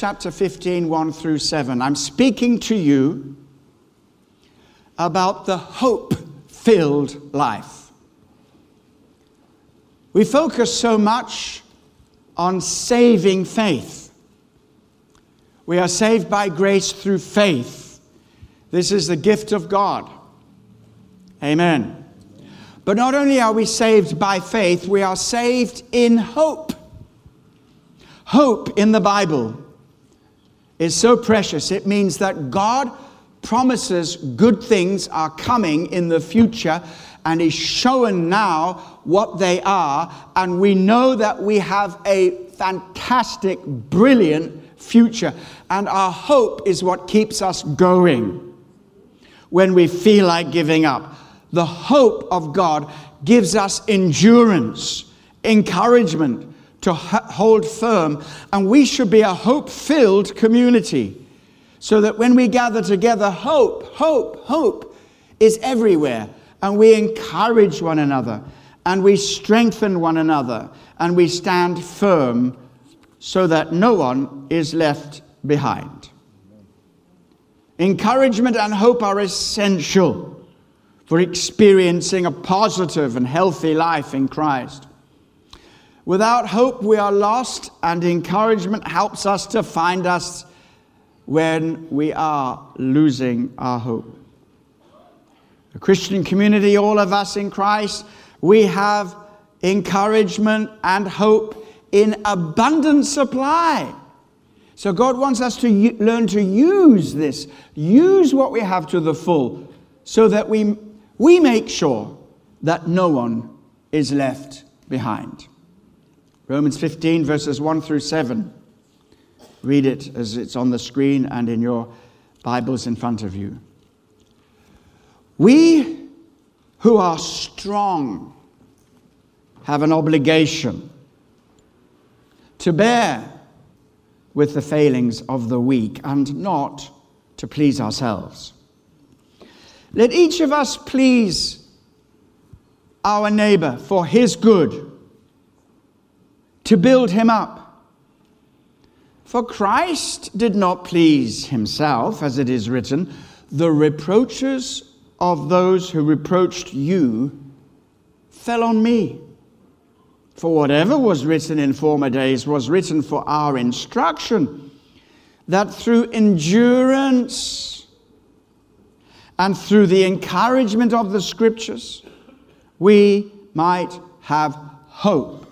Chapter 15, 1 through 7. I'm speaking to you about the hope filled life. We focus so much on saving faith. We are saved by grace through faith. This is the gift of God. Amen. But not only are we saved by faith, we are saved in hope. Hope in the Bible is so precious. It means that God promises good things are coming in the future and is showing now what they are. And we know that we have a fantastic, brilliant future. And our hope is what keeps us going when we feel like giving up. The hope of God gives us endurance, encouragement to hold firm. And we should be a hope filled community so that when we gather together, hope, hope, hope is everywhere. And we encourage one another and we strengthen one another and we stand firm so that no one is left behind. Encouragement and hope are essential for experiencing a positive and healthy life in Christ. Without hope, we are lost, and encouragement helps us to find us when we are losing our hope. The Christian community, all of us in Christ, we have encouragement and hope in abundant supply. So God wants us to u- learn to use this, use what we have to the full, so that we, we make sure that no one is left behind. Romans 15, verses 1 through 7. Read it as it's on the screen and in your Bibles in front of you. We who are strong have an obligation to bear with the failings of the weak and not to please ourselves. Let each of us please our neighbor for his good, to build him up. For Christ did not please himself, as it is written, the reproaches of those who reproached you fell on me. For whatever was written in former days was written for our instruction, that through endurance and through the encouragement of the scriptures, we might have hope.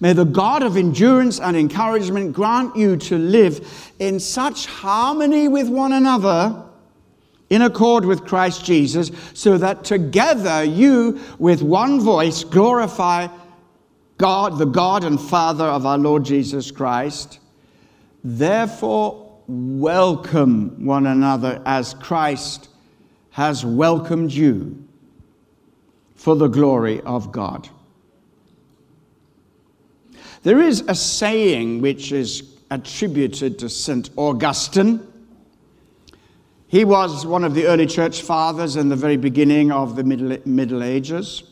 May the God of endurance and encouragement grant you to live in such harmony with one another in accord with Christ Jesus, so that together you, with one voice, glorify God, the God and Father of our Lord Jesus Christ. Therefore, welcome one another as Christ has welcomed you for the glory of God. There is a saying which is attributed to St. Augustine. He was one of the early church fathers in the very beginning of the Middle, Middle Ages.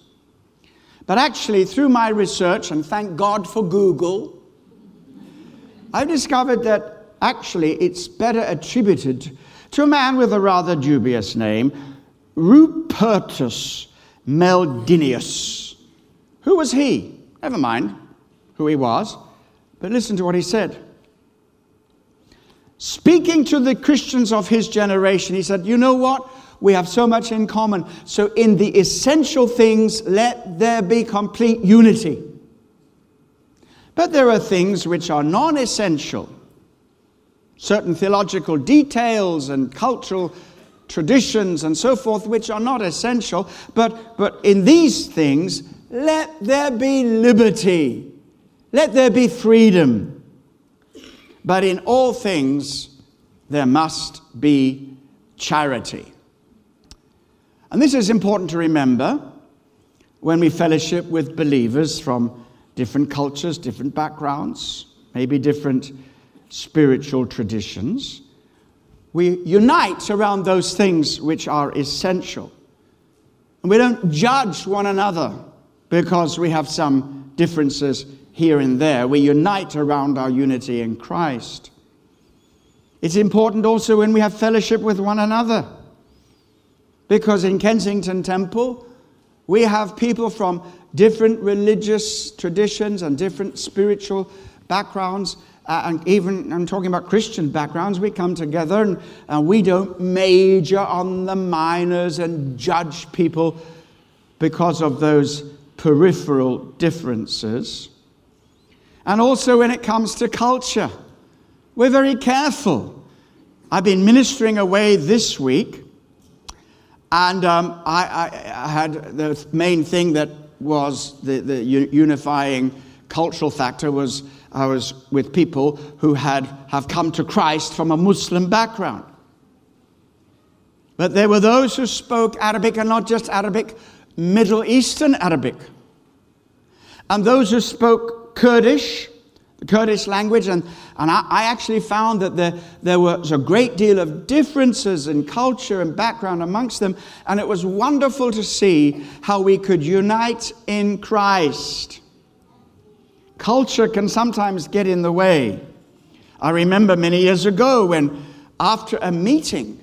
But actually, through my research, and thank God for Google, I've discovered that actually it's better attributed to a man with a rather dubious name, Rupertus Meldenius. Who was he? Never mind who he was, but listen to what he said. Speaking to the Christians of his generation, he said, You know what? We have so much in common. So, in the essential things, let there be complete unity. But there are things which are non essential. Certain theological details and cultural traditions and so forth, which are not essential. But, but in these things, let there be liberty. Let there be freedom. But in all things, there must be charity. And this is important to remember when we fellowship with believers from different cultures, different backgrounds, maybe different spiritual traditions. We unite around those things which are essential. And we don't judge one another because we have some differences here and there. We unite around our unity in Christ. It's important also when we have fellowship with one another. Because in Kensington Temple, we have people from different religious traditions and different spiritual backgrounds. Uh, and even I'm talking about Christian backgrounds, we come together and, and we don't major on the minors and judge people because of those peripheral differences. And also when it comes to culture, we're very careful. I've been ministering away this week, and um, I, I, I, had the main thing that was the, the unifying cultural factor was I was with people who had have come to Christ from a Muslim background. But there were those who spoke Arabic, and not just Arabic, Middle Eastern Arabic. And those who spoke Kurdish, the Kurdish language, and, and I, I actually found that there, there was a great deal of differences in culture and background amongst them, and it was wonderful to see how we could unite in Christ. Culture can sometimes get in the way. I remember many years ago when, after a meeting,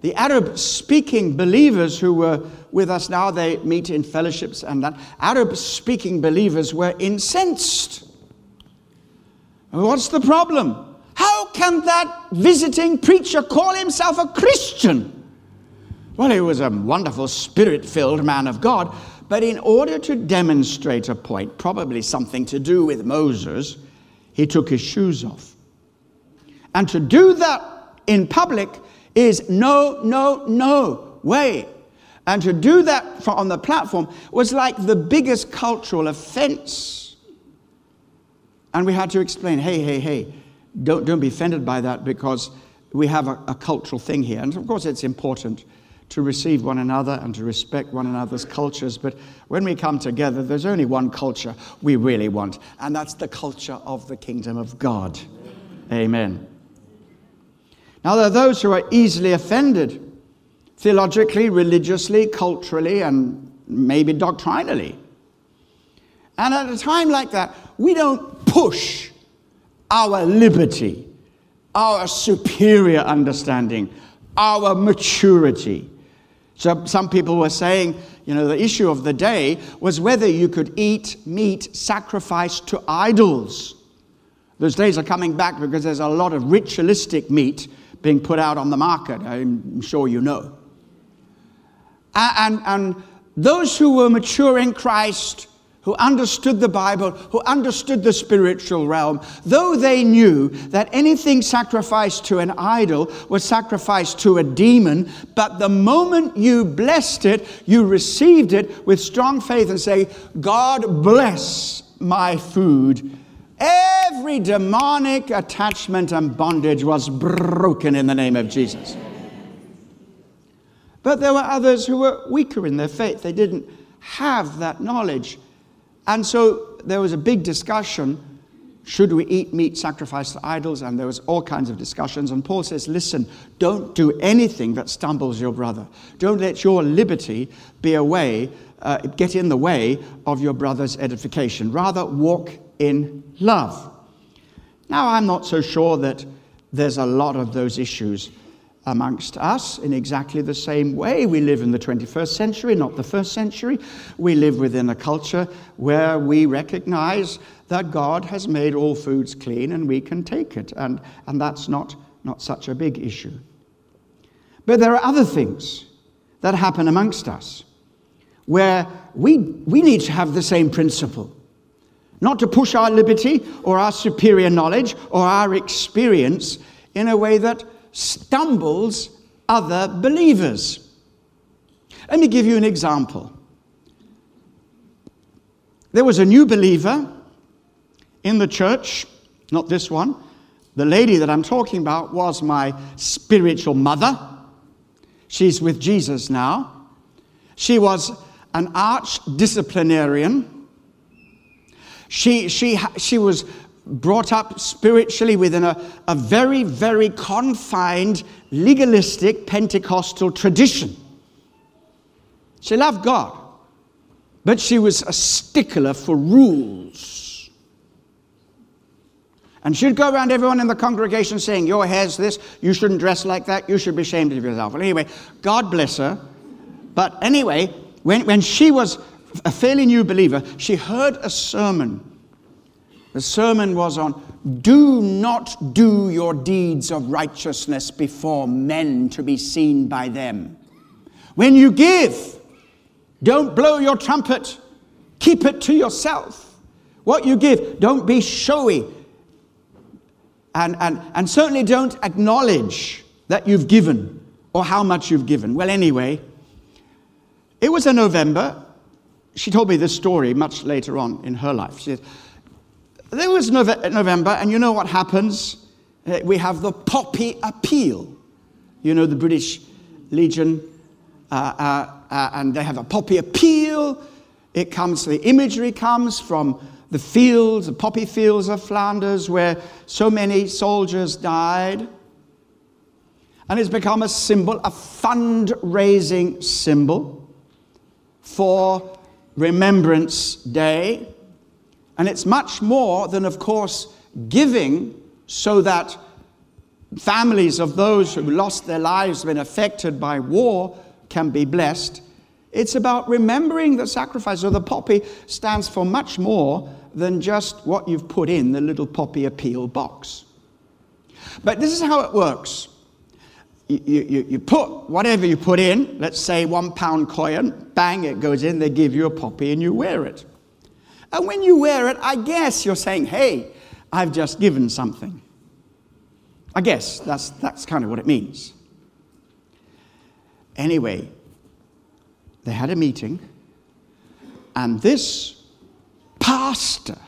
the Arab speaking believers who were with us now, they meet in fellowships and that. Arab speaking believers were incensed. What's the problem? How can that visiting preacher call himself a Christian? Well, he was a wonderful spirit filled man of God, but in order to demonstrate a point, probably something to do with Moses, he took his shoes off. And to do that in public is no, no, no way. And to do that for, on the platform was like the biggest cultural offense. And we had to explain hey, hey, hey, don't, don't be offended by that because we have a, a cultural thing here. And of course, it's important to receive one another and to respect one another's cultures. But when we come together, there's only one culture we really want, and that's the culture of the kingdom of God. Amen. Now, there are those who are easily offended theologically, religiously, culturally, and maybe doctrinally. And at a time like that, we don't push our liberty, our superior understanding, our maturity so some people were saying, you know, the issue of the day was whether you could eat meat sacrificed to idols. Those days are coming back because there's a lot of ritualistic meat being put out on the market, I'm sure you know. And, and, those who were mature in Christ who understood the Bible, who understood the spiritual realm, though they knew that anything sacrificed to an idol was sacrificed to a demon, but the moment you blessed it, you received it with strong faith and say, God bless my food. Every demonic attachment and bondage was broken in the name of Jesus. But there were others who were weaker in their faith. They didn't have that knowledge. And so there was a big discussion should we eat meat sacrificed to idols? And there was all kinds of discussions. And Paul says, listen, don't do anything that stumbles your brother. Don't let your liberty be a way, uh, get in the way of your brother's edification. Rather, walk in love. Now, I'm not so sure that there's a lot of those issues amongst us in exactly the same way. We live in the 21st century, not the first century. We live within a culture where we recognize that God has made all foods clean and we can take it. And, and that's not, not such a big issue. But there are other things that happen amongst us where we, we need to have the same principle. Not to push our liberty or our superior knowledge or our experience in a way that stumbles other believers. Let me give you an example. There was a new believer in the church, not this one. The lady that I'm talking about was my spiritual mother. She's with Jesus now. She was an arch disciplinarian. She, she, she was brought up spiritually within a, a very, very confined, legalistic Pentecostal tradition. She loved God, but she was a stickler for rules. And she'd go around everyone in the congregation saying, Your hair's this, you shouldn't dress like that, you should be ashamed of yourself. Well, anyway, God bless her. But anyway, when, when she was a fairly new believer, she heard a sermon. The sermon was on do not do your deeds of righteousness before men to be seen by them. When you give, don't blow your trumpet. Keep it to yourself. What you give, don't be showy. And, and, and certainly don't acknowledge that you've given or how much you've given. Well, anyway, it was a November. She told me this story much later on in her life. She said, There was November, and you know what happens? Uh, we have the poppy appeal. You know, the British Legion uh, uh, uh, and they have a poppy appeal. It comes, the imagery comes from the fields, the poppy fields of Flanders, where so many soldiers died. And it's become a symbol, a fundraising symbol for Remembrance Day. And it's much more than, of course, giving so that families of those who lost their lives, been affected by war, can be blessed. It's about remembering the sacrifice. So the poppy stands for much more than just what you've put in the little poppy appeal box. But this is how it works. You, you, you put whatever you put in, let's say one pound coin, bang, it goes in, they give you a poppy and you wear it. And when you wear it, I guess you're saying, hey, I've just given something. I guess that's, that's kind of what it means. Anyway, they had a meeting, and this pastor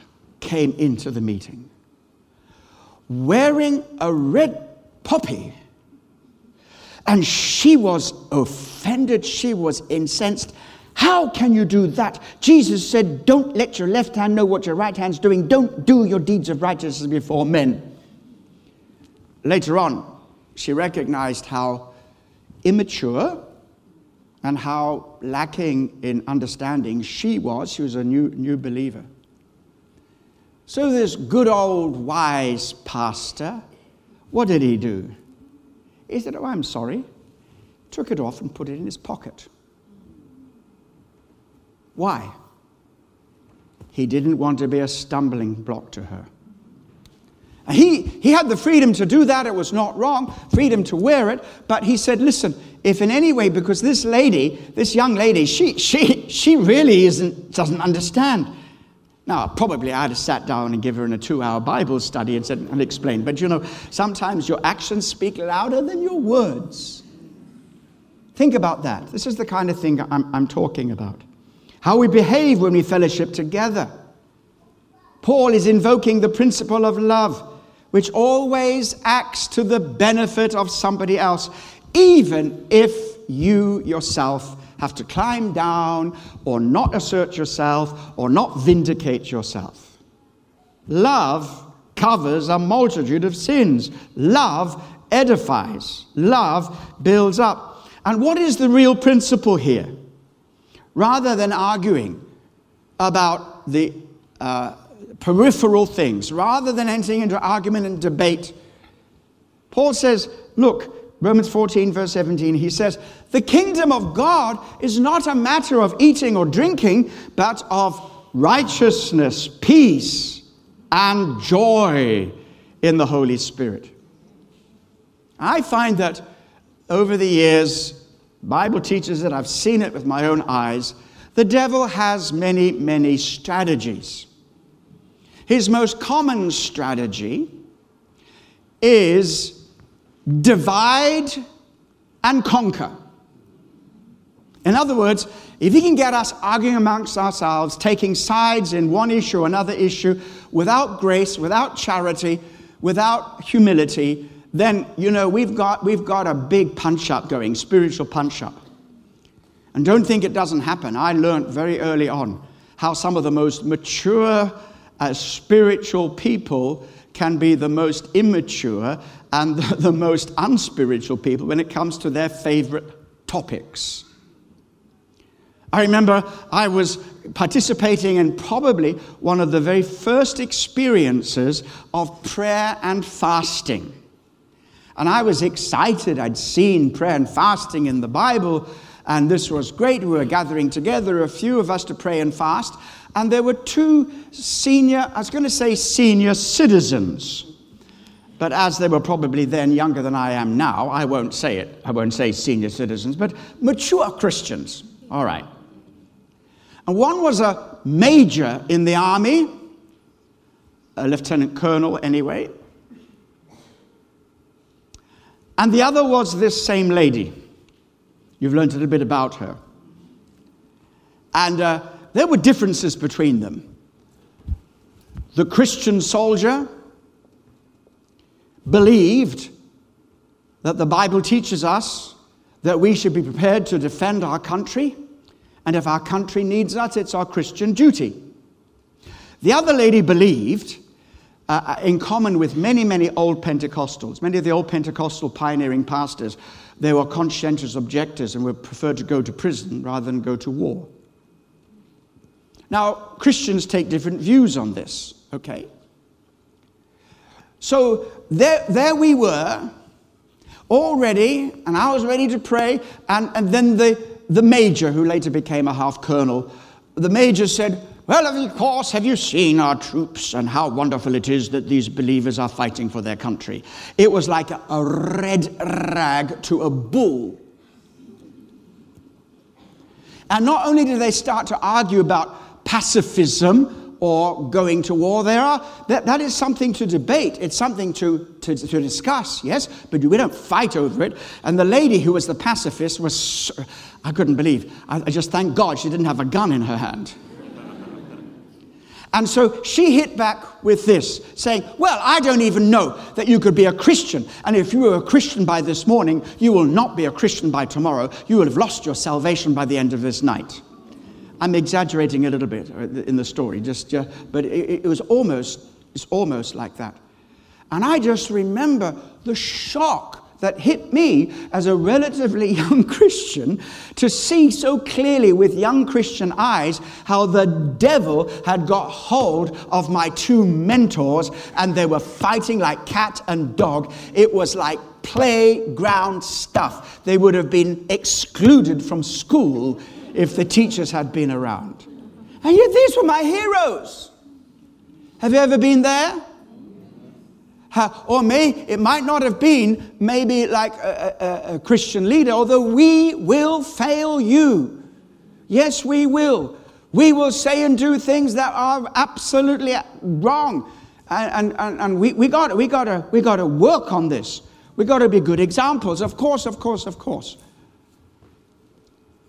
came into the meeting wearing a red poppy. And she was offended, she was incensed. How can you do that? Jesus said, Don't let your left hand know what your right hand's doing. Don't do your deeds of righteousness before men. Later on, she recognized how immature and how lacking in understanding she was. She was a new, new believer. So, this good old wise pastor, what did he do? He said, Oh, I'm sorry. Took it off and put it in his pocket. Why? He didn't want to be a stumbling block to her. He, he had the freedom to do that. It was not wrong, freedom to wear it. But he said, listen, if in any way, because this lady, this young lady, she, she, she really isn't, doesn't understand. Now, probably I'd have sat down and given her a two hour Bible study and said, and explained. But you know, sometimes your actions speak louder than your words. Think about that. This is the kind of thing I'm, I'm talking about. How we behave when we fellowship together. Paul is invoking the principle of love which always acts to the benefit of somebody else, even if you yourself have to climb down or not assert yourself or not vindicate yourself. Love covers a multitude of sins. Love edifies. Love builds up. And what is the real principle here? Rather than arguing about the uh, peripheral things, rather than entering into argument and debate. Paul says, look, Romans 14, verse 17, he says, The kingdom of God is not a matter of eating or drinking, but of righteousness, peace, and joy in the Holy Spirit. I find that over the years, Bible teaches that I've seen it with my own eyes, the devil has many, many strategies. His most common strategy is divide and conquer. In other words, if he can get us arguing amongst ourselves, taking sides in one issue or another issue, without grace, without charity, without humility, then, you know, we've got, we've got a big punch up going, spiritual punch up. And don't think it doesn't happen. I learned very early on how some of the most mature as spiritual people can be the most immature and the, most unspiritual people when it comes to their favorite topics. I remember I was participating in probably one of the very first experiences of prayer and fasting. And I was excited. I'd seen prayer and fasting in the Bible, and this was great. We were gathering together, a few of us to pray and fast. And there were two senior, I was going to say senior citizens. But as they were probably then younger than I am now, I won't say it. I won't say senior citizens, but mature Christians. All right. And one was a major in the army, a lieutenant colonel anyway. And the other was this same lady. You've learned a little bit about her. And uh, there were differences between them. The Christian soldier believed that the Bible teaches us that we should be prepared to defend our country, and if our country needs us, it's our Christian duty. The other lady believed, uh, uh in common with many, many old Pentecostals, many of the old Pentecostal pioneering pastors, they were conscientious objectors and would prefer to go to prison rather than go to war. Now, Christians take different views on this, okay? So there, there we were, all ready, and I was ready to pray, and, and then the, the major, who later became a half colonel, the major said, Well, of course, have you seen our troops and how wonderful it is that these believers are fighting for their country? It was like a, a red rag to a bull. And not only did they start to argue about pacifism or going to war. There are, that, that is something to debate. It's something to, to, to discuss, yes? But we don't fight over it. And the lady who was the pacifist was, I couldn't believe. I, I just thank God she didn't have a gun in her hand. And so she hit back with this, saying, Well, I don't even know that you could be a Christian. And if you were a Christian by this morning, you will not be a Christian by tomorrow. You will have lost your salvation by the end of this night. I'm exaggerating a little bit uh, in the story, just, uh, but it, it was almost, it's almost like that. And I just remember the shock that hit me as a relatively young Christian to see so clearly with young Christian eyes how the devil had got hold of my two mentors and they were fighting like cat and dog. It was like playground stuff. They would have been excluded from school if the teachers had been around. And yet, these were my heroes. Have you ever been there? or may it might not have been maybe like a, a, a Christian leader, although we will fail you. Yes, we will. We will say and do things that are absolutely wrong. And, and, and we, we got we gotta, we gotta work on this. We got to be good examples. Of course, of course, of course.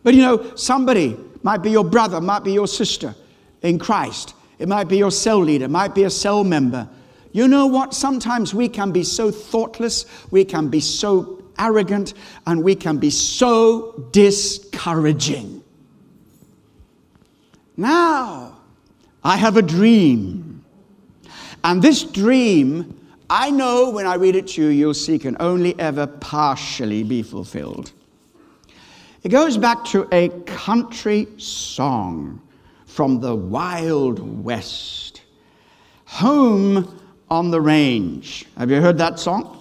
But you know, somebody might be your brother, might be your sister in Christ. It might be your cell leader, might be a cell member. You know what? Sometimes we can be so thoughtless, we can be so arrogant, and we can be so discouraging. Now, I have a dream. And this dream, I know when I read it to you, you'll see can only ever partially be fulfilled. It goes back to a country song from the Wild West. Home on the Range. Have you heard that song?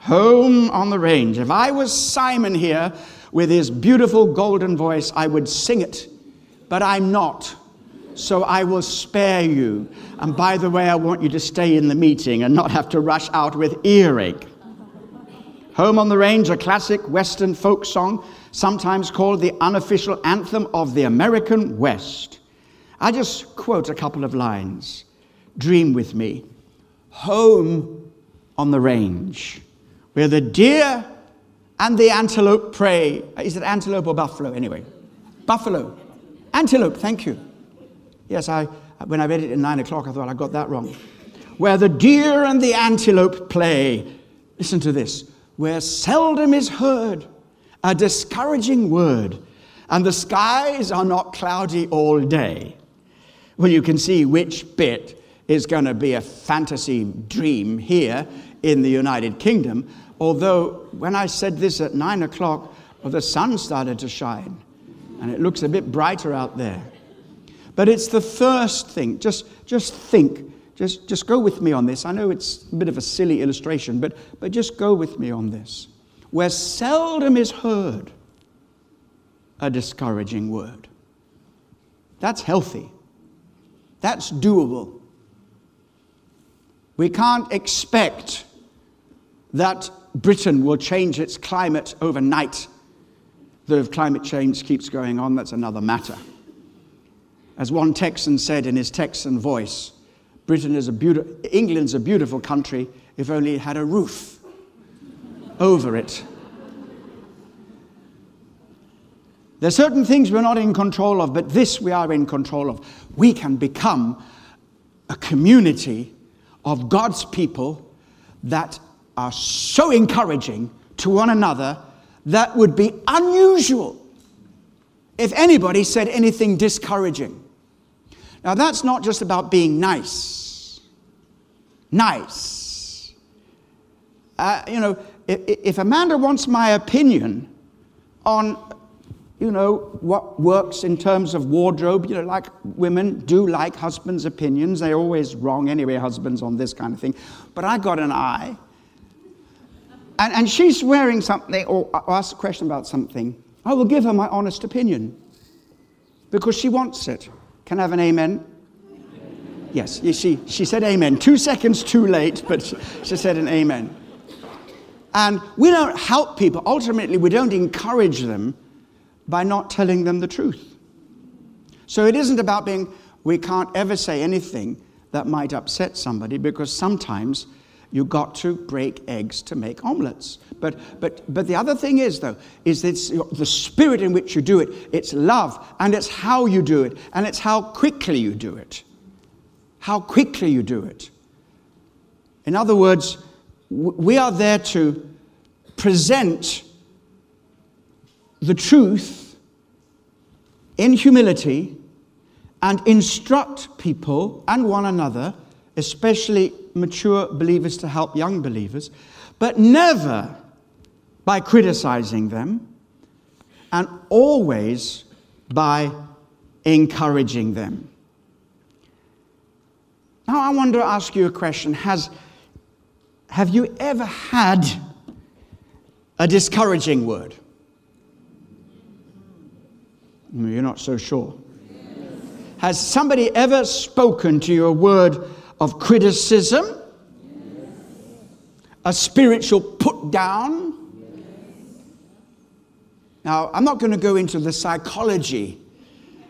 Home on the Range. If I was Simon here with his beautiful golden voice, I would sing it, but I'm not. So I will spare you. And by the way, I want you to stay in the meeting and not have to rush out with earache. Home on the Range, a classic Western folk song sometimes called the unofficial anthem of the American West. I just quote a couple of lines. Dream with me. Home on the range, where the deer and the antelope prey. Is it antelope or buffalo? Anyway, buffalo. Antelope, thank you. Yes, I, when I read it at nine o'clock, I thought I got that wrong. Where the deer and the antelope play. Listen to this. Where seldom is heard a discouraging word, and the skies are not cloudy all day. Well, you can see which bit is going to be a fantasy dream here in the United Kingdom. Although, when I said this at nine o'clock, well, the sun started to shine. And it looks a bit brighter out there. But it's the first thing. Just, just think. Just, just go with me on this. I know it's a bit of a silly illustration, but, but just go with me on this. Where seldom is heard a discouraging word. That's healthy. That's doable. We can't expect that Britain will change its climate overnight. Though if climate change keeps going on, that's another matter. As one Texan said in his Texan voice, Britain is a beautiful, England's a beautiful country if only it had a roof over it. There are certain things we're not in control of, but this we are in control of. We can become a community of God's people that are so encouraging to one another that would be unusual if anybody said anything discouraging. Now, that's not just about being nice. Nice. Uh, you know, if, Amanda wants my opinion on, you know, what works in terms of wardrobe, you know, like women do like husbands' opinions. They're always wrong anyway, husbands, on this kind of thing. But I got an eye. And, and she's wearing something or, asks a question about something. I will give her my honest opinion because she wants it. Can I have an amen? Yes, you see, she said amen. Two seconds too late, but she said an amen. And we don't help people. Ultimately, we don't encourage them by not telling them the truth. So it isn't about being, we can't ever say anything that might upset somebody because sometimes You've got to break eggs to make omelets. But, but, but the other thing is, though, is it's the spirit in which you do it. It's love, and it's how you do it, and it's how quickly you do it. How quickly you do it. In other words, we are there to present the truth in humility and instruct people and one another, especially mature believers to help young believers, but never by criticizing them, and always by encouraging them. Now, I want to ask you a question. Has, have you ever had a discouraging word? You're not so sure. Has somebody ever spoken to you a word of criticism, a spiritual put down. Now, I'm not going to go into the psychology.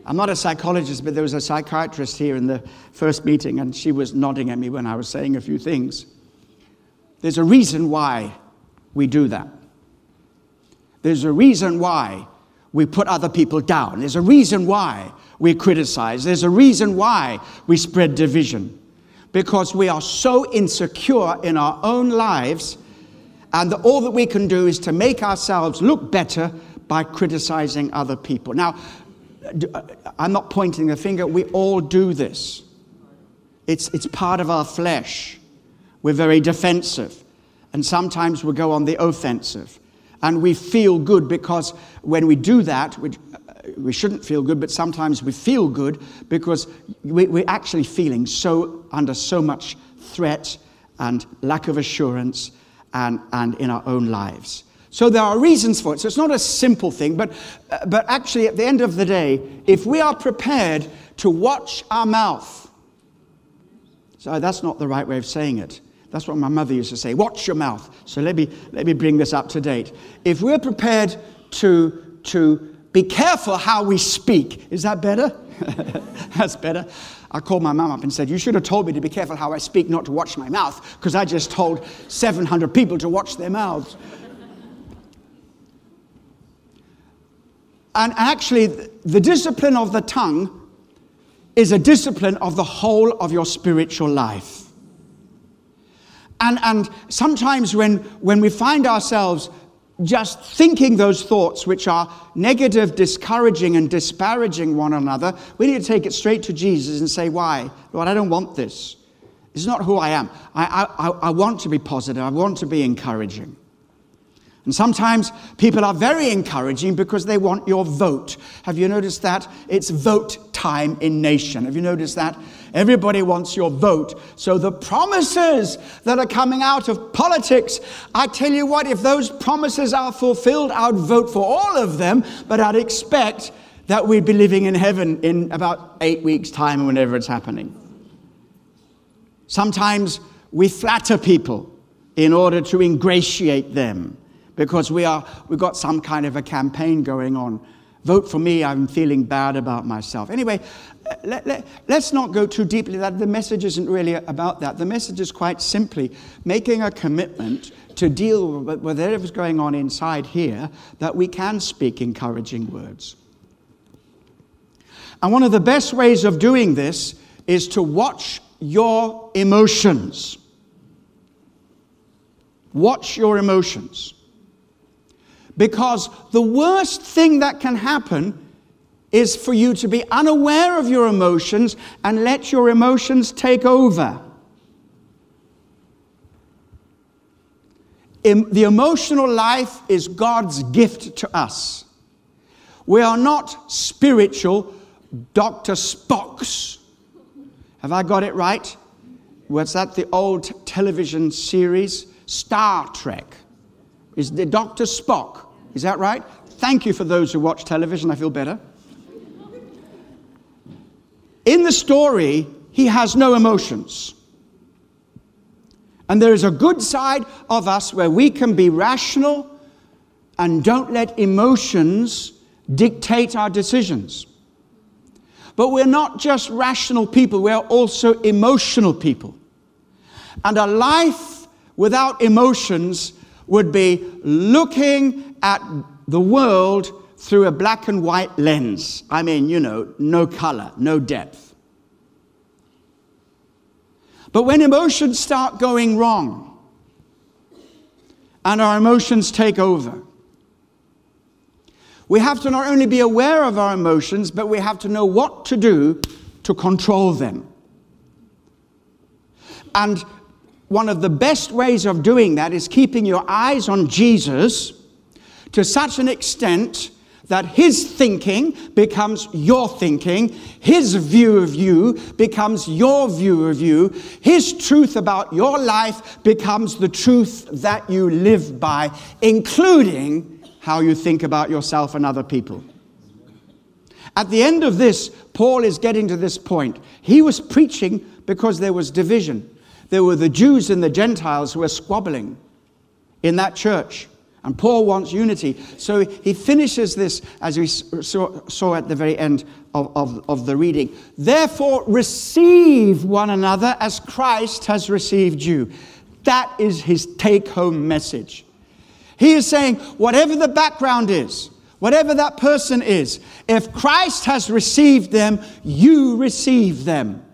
I'm not a psychologist, but there was a psychiatrist here in the first meeting, and she was nodding at me when I was saying a few things. There's a reason why we do that. There's a reason why we put other people down. There's a reason why we criticize. There's a reason why we spread division because we are so insecure in our own lives, and all that we can do is to make ourselves look better by criticizing other people. Now, uh, I'm not pointing the finger, we all do this. It's, it's part of our flesh. We're very defensive, and sometimes we go on the offensive. And we feel good because when we do that, we, we shouldn't feel good, but sometimes we feel good because we, we're actually feeling so under so much threat and lack of assurance and, and in our own lives. So there are reasons for it. So it's not a simple thing, but, uh, but actually, at the end of the day, if we are prepared to watch our mouth, so that's not the right way of saying it. That's what my mother used to say watch your mouth. So let me, let me bring this up to date. If we're prepared to, to be careful how we speak. Is that better? That's better. I called my mum up and said, You should have told me to be careful how I speak, not to watch my mouth, because I just told 700 people to watch their mouths. and actually, the discipline of the tongue is a discipline of the whole of your spiritual life. And, and sometimes when, when we find ourselves just thinking those thoughts which are negative, discouraging, and disparaging one another, we need to take it straight to Jesus and say, Why? Lord, I don't want this. This is not who I am. I, I, I want to be positive, I want to be encouraging. And sometimes people are very encouraging because they want your vote. Have you noticed that? It's vote time in nation. Have you noticed that? Everybody wants your vote. So the promises that are coming out of politics, I tell you what, if those promises are fulfilled, I would vote for all of them, but I'd expect that we'd be living in heaven in about eight weeks' time, whenever it's happening. Sometimes we flatter people in order to ingratiate them because we are, we've got some kind of a campaign going on. Vote for me, I'm feeling bad about myself. Anyway, let, let, let's not go too deeply. That the message isn't really about that. The message is quite simply making a commitment to deal with whatever's going on inside here, that we can speak encouraging words. And one of the best ways of doing this is to watch your emotions. Watch your emotions. Because the worst thing that can happen is for you to be unaware of your emotions and let your emotions take over. the emotional life is God's gift to us. We are not spiritual Dr. Spocks. Have I got it right? Was that the old television series? Star Trek. Is the Dr. Spock? Is that right? Thank you for those who watch television. I feel better. In the story, he has no emotions. And there is a good side of us where we can be rational and don't let emotions dictate our decisions. But we're not just rational people, we're also emotional people. And a life without emotions would be looking at the world through a black and white lens. I mean, you know, no color, no depth. But when emotions start going wrong and our emotions take over, we have to not only be aware of our emotions, but we have to know what to do to control them. And one of the best ways of doing that is keeping your eyes on Jesus to such an extent that his thinking becomes your thinking, his view of you becomes your view of you, his truth about your life becomes the truth that you live by, including how you think about yourself and other people. At the end of this, Paul is getting to this point. He was preaching because there was division. There were the Jews and the Gentiles who were squabbling in that church. And Paul wants unity. So he finishes this, as we saw, at the very end of, of, of the reading. Therefore, receive one another as Christ has received you. That is his take home message. He is saying, whatever the background is, whatever that person is, if Christ has received them, you receive them.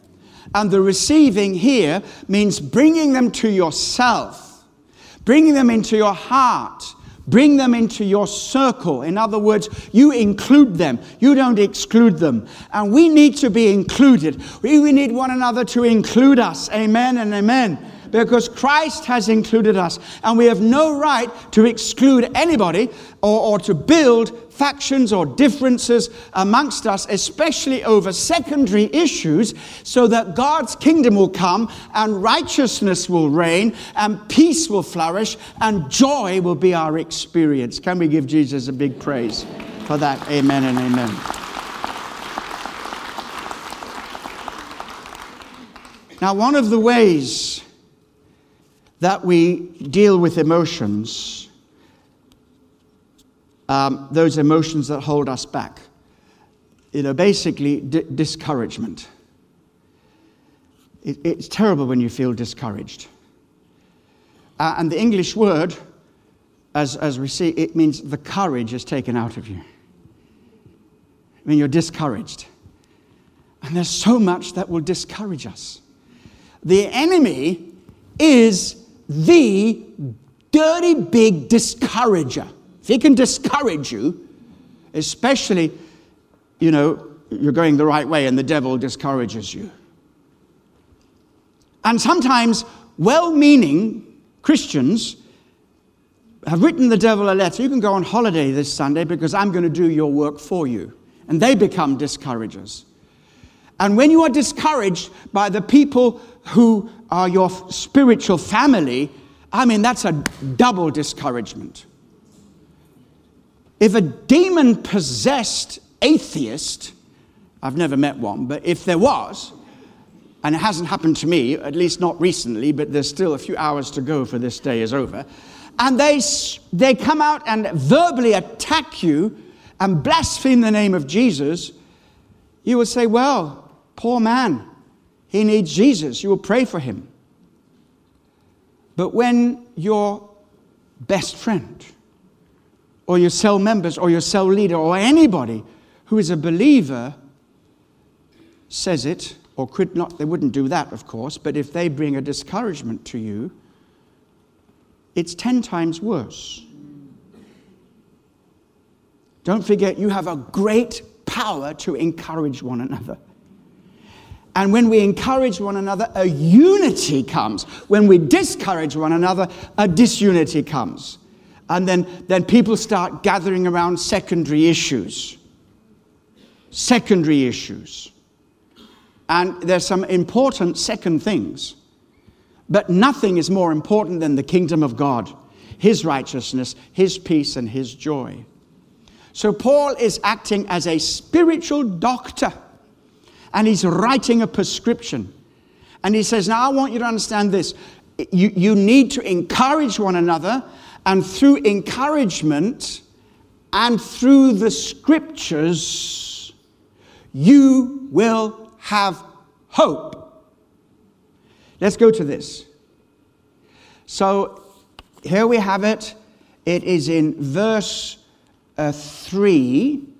And the receiving here means bringing them to yourself, bringing them into your heart, bring them into your circle. In other words, you include them, you don't exclude them. And we need to be included. We, need one another to include us. Amen and amen because Christ has included us. And we have no right to exclude anybody or, or to build factions or differences amongst us, especially over secondary issues, so that God's kingdom will come and righteousness will reign and peace will flourish and joy will be our experience. Can we give Jesus a big praise for that? Amen and amen. Now, one of the ways that we deal with emotions, um, those emotions that hold us back. You know, basically, d- discouragement. It, it's terrible when you feel discouraged. Uh, and the English word, as, as we see, it means the courage is taken out of you. I mean, you're discouraged. And there's so much that will discourage us. The enemy is the dirty big discourager. If he can discourage you, especially, you know, you're going the right way and the devil discourages you. And sometimes well meaning Christians have written the devil a letter. You can go on holiday this Sunday because I'm going to do your work for you. And they become discouragers. And when you are discouraged by the people who are your spiritual family, I mean, that's a double discouragement. If a demon possessed atheist, I've never met one, but if there was, and it hasn't happened to me, at least not recently, but there's still a few hours to go for this day is over, and they, they come out and verbally attack you and blaspheme the name of Jesus, you will say, Well, poor man, he needs Jesus. You will pray for him. But when your best friend, or your cell members, or your cell leader, or anybody who is a believer says it, or could not, they wouldn't do that, of course, but if they bring a discouragement to you, it's 10 times worse. Don't forget, you have a great power to encourage one another. And when we encourage one another, a unity comes. When we discourage one another, a disunity comes. And then, then people start gathering around secondary issues. Secondary issues. And there's some important second things. But nothing is more important than the kingdom of God, His righteousness, His peace, and His joy. So Paul is acting as a spiritual doctor and he's writing a prescription. And he says, Now I want you to understand this. You, you need to encourage one another, and through encouragement and through the scriptures, you will have hope. Let's go to this. So here we have it. It is in verse uh, 3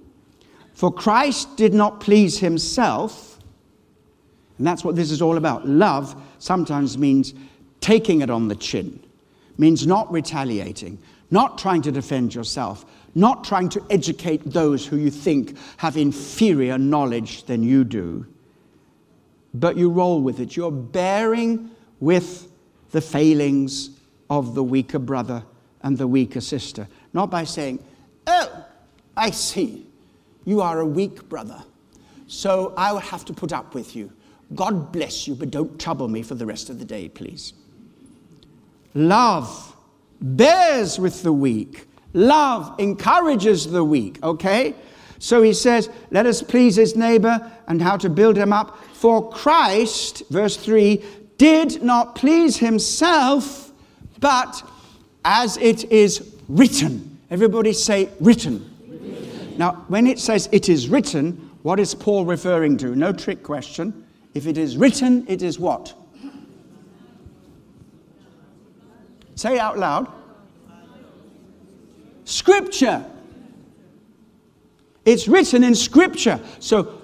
for Christ did not please himself, and that's what this is all about. Love sometimes means taking it on the chin, means not retaliating, not trying to defend yourself, not trying to educate those who you think have inferior knowledge than you do. But you roll with it. You're bearing with the failings of the weaker brother and the weaker sister. Not by saying, Oh, I see. You are a weak brother, so I will have to put up with you. God bless you, but don't trouble me for the rest of the day, please. Love bears with the weak. Love encourages the weak, okay? So he says, let us please his neighbor and how to build him up. For Christ, verse 3, did not please himself, but as it is written. Everybody say, written. Now, when it says it is written, what is Paul referring to? No trick question. If it is written, it is what? Say out loud. Scripture. It's written in Scripture. So,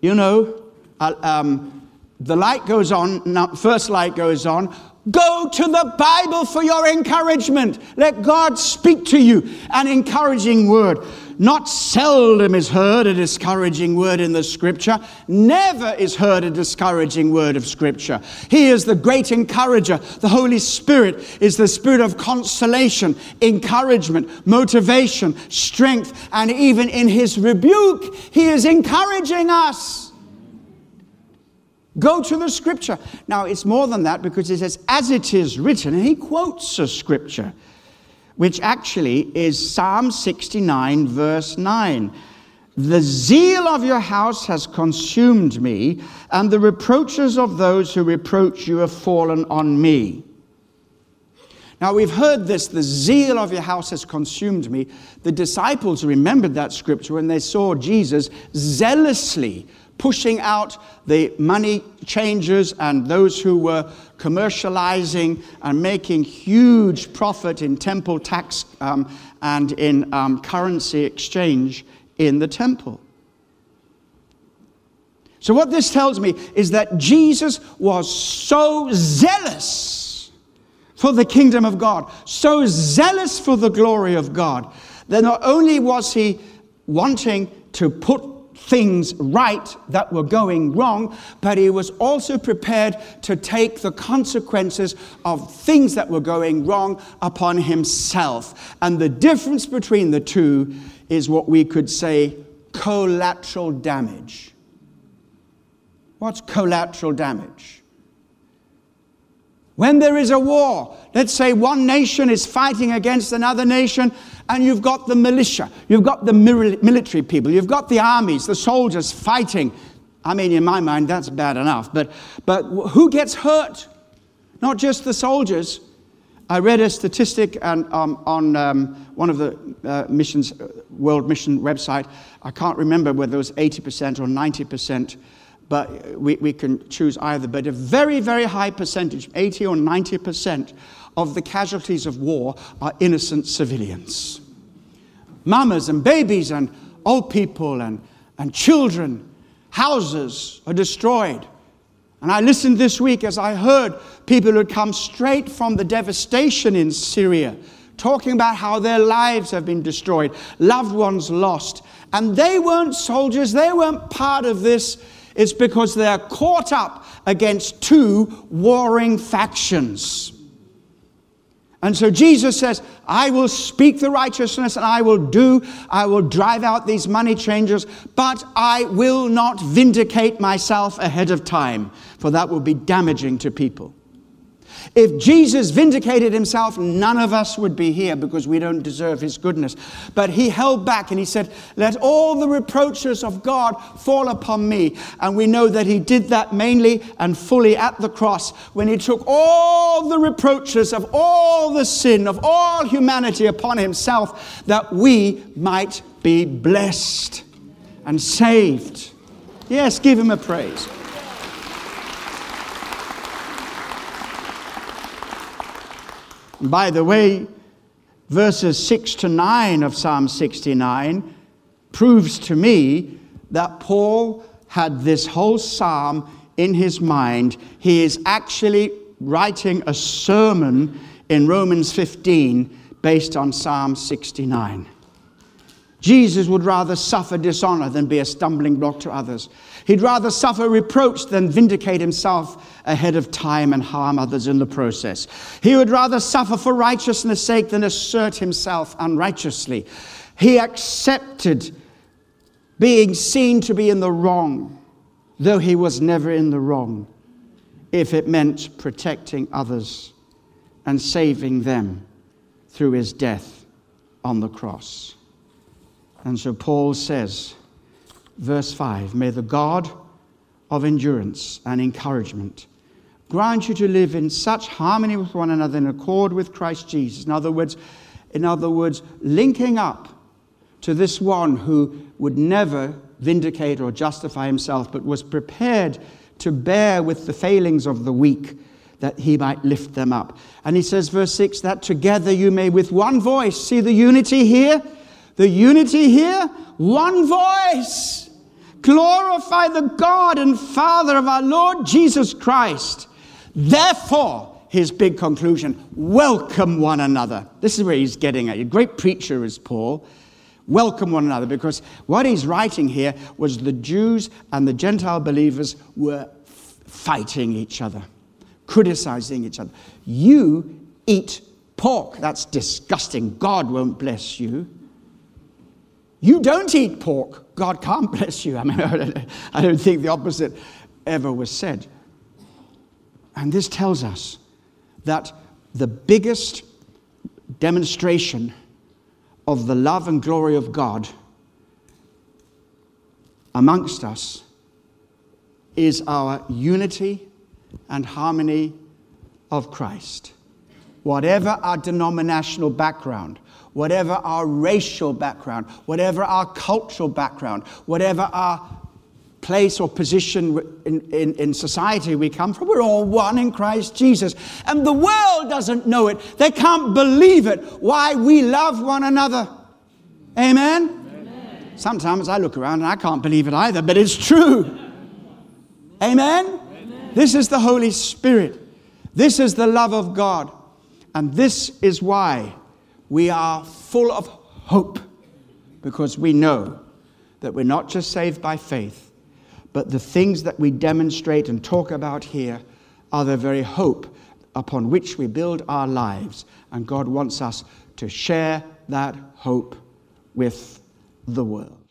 you know, uh, um, the light goes on, first light goes on. Go to the Bible for your encouragement. Let God speak to you an encouraging word. Not seldom is heard a discouraging word in the scripture. Never is heard a discouraging word of scripture. He is the great encourager. The Holy Spirit is the spirit of consolation, encouragement, motivation, strength, and even in his rebuke, he is encouraging us. Go to the scripture. Now, it's more than that because it says, as it is written, and he quotes a scripture which actually is Psalm 69, verse 9. The zeal of your house has consumed me, and the reproaches of those who reproach you have fallen on me. Now, we've heard this the zeal of your house has consumed me. The disciples remembered that scripture when they saw Jesus zealously pushing out the money changers and those who were commercializing and making huge profit in temple tax um, and in um, currency exchange in the temple. So, what this tells me is that Jesus was so zealous for the kingdom of God, so zealous for the glory of God, that not only was he wanting to put things right that were going wrong, but he was also prepared to take the consequences of things that were going wrong upon himself. And the difference between the two is what we could say collateral damage. What's collateral damage? When there is a war, let's say one nation is fighting against another nation, and you've got the militia, you've got the military people, you've got the armies, the soldiers fighting. I mean, in my mind, that's bad enough. But, but who gets hurt? Not just the soldiers. I read a statistic on, um, on um, one of the uh, missions, uh, World Mission website. I can't remember whether it was 80% or 90% but we, we can choose either. But a very, very high percentage, 80 or 90% of the casualties of war are innocent civilians. Mamas and babies and old people and, and children, houses are destroyed. And I listened this week as I heard people who had come straight from the devastation in Syria talking about how their lives have been destroyed, loved ones lost. And they weren't soldiers, they weren't part of this it's because they're caught up against two warring factions. And so Jesus says, I will speak the righteousness and I will do, I will drive out these money changers, but I will not vindicate myself ahead of time, for that will be damaging to people. If Jesus vindicated himself, none of us would be here because we don't deserve his goodness. But he held back and he said, Let all the reproaches of God fall upon me. And we know that he did that mainly and fully at the cross when he took all the reproaches of all the sin of all humanity upon himself that we might be blessed and saved. Yes, give him a praise. By the way, verses 6 to 9 of Psalm 69 proves to me that Paul had this whole psalm in his mind. He is actually writing a sermon in Romans 15 based on Psalm 69. Jesus would rather suffer dishonor than be a stumbling block to others. He'd rather suffer reproach than vindicate himself ahead of time and harm others in the process. He would rather suffer for righteousness' sake than assert himself unrighteously. He accepted being seen to be in the wrong, though he was never in the wrong, if it meant protecting others and saving them through his death on the cross. And so Paul says, verse 5 May the God of endurance and encouragement grant you to live in such harmony with one another in accord with Christ Jesus. In other words, in other words, linking up to this one who would never vindicate or justify himself, but was prepared to bear with the failings of the weak that he might lift them up. And he says, verse 6, that together you may with one voice, see the unity here? The unity here, one voice. Glorify the God and Father of our Lord Jesus Christ. Therefore, his big conclusion welcome one another. This is where he's getting at. A great preacher is Paul. Welcome one another because what he's writing here was the Jews and the Gentile believers were fighting each other, criticizing each other. You eat pork. That's disgusting. God won't bless you. You don't eat pork. God can't bless you. I mean, I don't think the opposite ever was said. And this tells us that the biggest demonstration of the love and glory of God amongst us is our unity and harmony of Christ. Whatever our denominational background, whatever our racial background, whatever our cultural background, whatever our place or position in, in, in, society we come from. We're all one in Christ Jesus. And the world doesn't know it. They can't believe it. Why we love one another. Amen? Amen. Sometimes I look around and I can't believe it either, but it's true. Amen? Amen? This is the Holy Spirit. This is the love of God. And this is why we are full of hope because we know that we're not just saved by faith, but the things that we demonstrate and talk about here are the very hope upon which we build our lives. And God wants us to share that hope with the world.